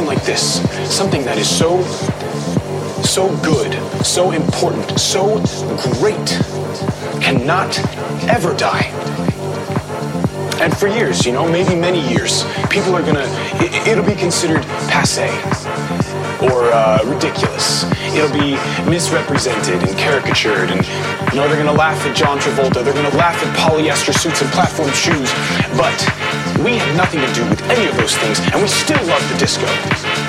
Something like this. Something that is so, so good, so important, so great, cannot ever die. And for years, you know, maybe many years, people are gonna, it, it'll be considered passe or uh, ridiculous. It'll be misrepresented and caricatured, and you know, they're gonna laugh at John Travolta, they're gonna laugh at polyester suits and platform shoes, but we have nothing to do with any of those things, and we still love the disco.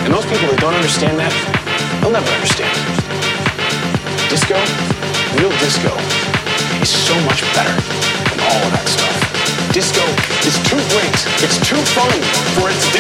And those people that don't understand that, they'll never understand. Disco, real disco, is so much better than all of that stuff. Disco is too great, it's too fun for it to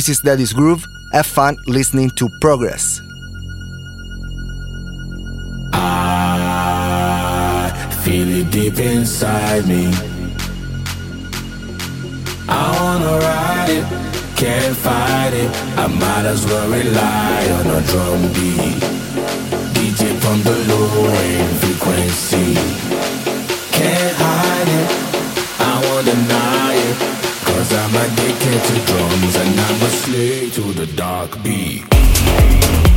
this is Daddy's Groove. Have fun listening to Progress. I feel it deep inside me. I wanna ride it, can't fight it. I might as well rely on a drum beat. DJ from the low end frequency. Can't hide it, I won't deny it. Cause I'm addicted to drums and I'm a slave to the dark beat.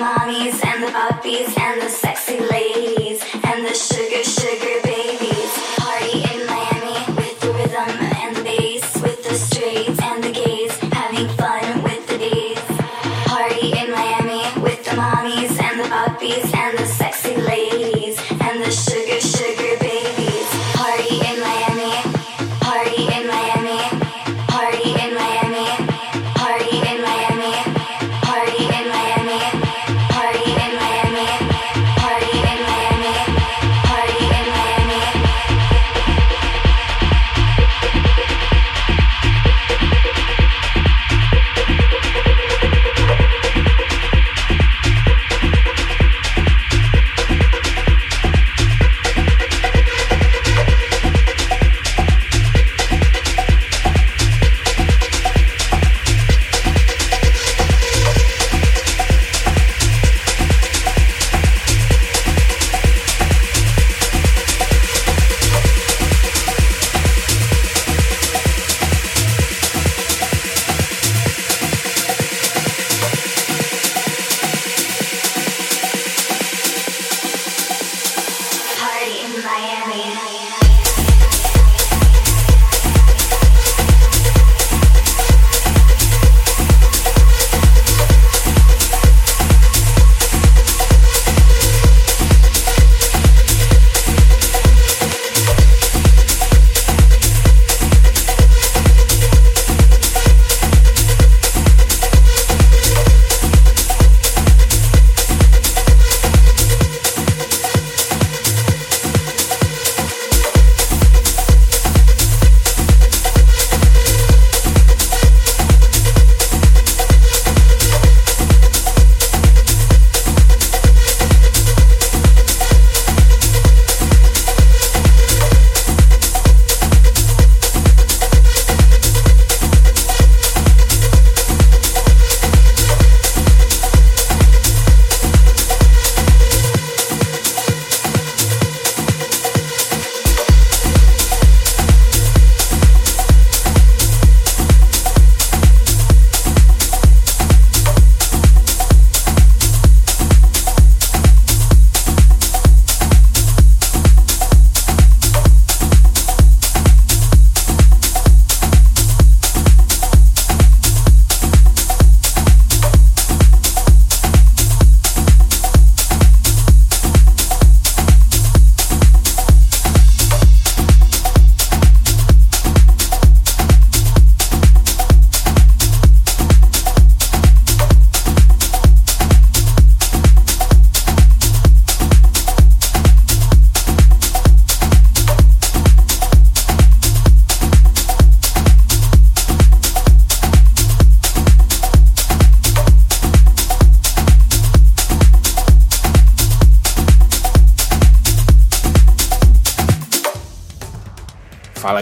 mommies and the puppies and the sexy ladies.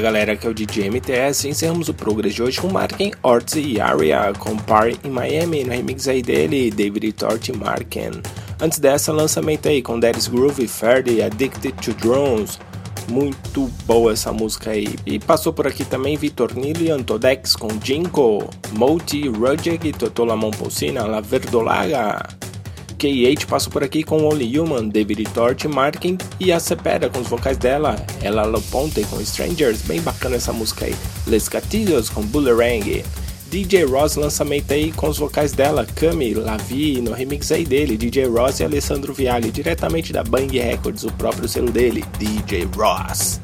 Galera, aqui é o DJ MTS e encerramos o Progress de hoje com Marken, Ortiz e Aria com Party in Miami, no remix aí dele, David Tort e Marken. Antes dessa, lançamento aí com Daddy's Groove, Ferdy, Addicted to Drones. Muito boa essa música aí. E passou por aqui também Vitor Nilo e Antodex com Jinko, Moti, Rudjeg, Totola Monpolsina, La Verdolaga. KH passou por aqui com Only Human, David Tort, Markin e a Cepeda com os vocais dela, Ela Loponte com Strangers, bem bacana essa música aí, Les Gatilhos com Boolerang, DJ Ross lançamento aí com os vocais dela, Cami, Lavi, no remix aí dele, DJ Ross e Alessandro Viali, diretamente da Bang Records, o próprio selo dele, DJ Ross.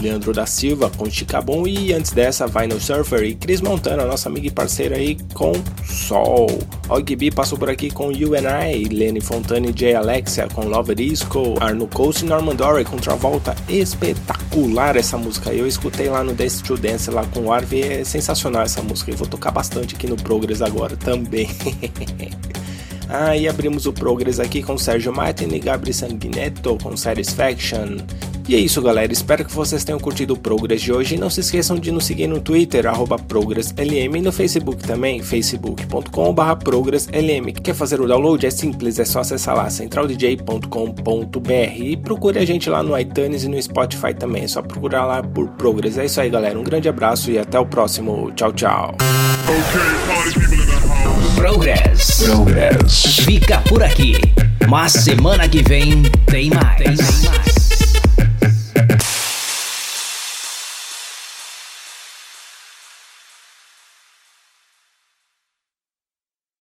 Leandro da Silva com Chicabon e antes dessa Vinyl Surfer e Cris Montana, nossa amiga e parceira aí com Sol. OGB passou por aqui com UNI, Lenny Fontana e Jay Alexia com Love Disco, Arno Coast e Norman Dory com Travolta. Espetacular essa música, eu escutei lá no Dance to Dance lá com o Arve, é sensacional essa música e vou tocar bastante aqui no Progress agora também. Ah, e abrimos o Progress aqui com Sérgio Martin e Gabriel Sanguineto com Satisfaction. E é isso, galera. Espero que vocês tenham curtido o Progress de hoje. E não se esqueçam de nos seguir no Twitter, ProgressLM, e no Facebook também, facebook.com.br ProgressLM. Quer fazer o download? É simples, é só acessar lá, centraldj.com.br. E procure a gente lá no iTunes e no Spotify também. É só procurar lá por Progress. É isso aí, galera. Um grande abraço e até o próximo. Tchau, tchau. Progress. Progress. Fica por aqui. Mas semana que vem tem mais. Tem mais.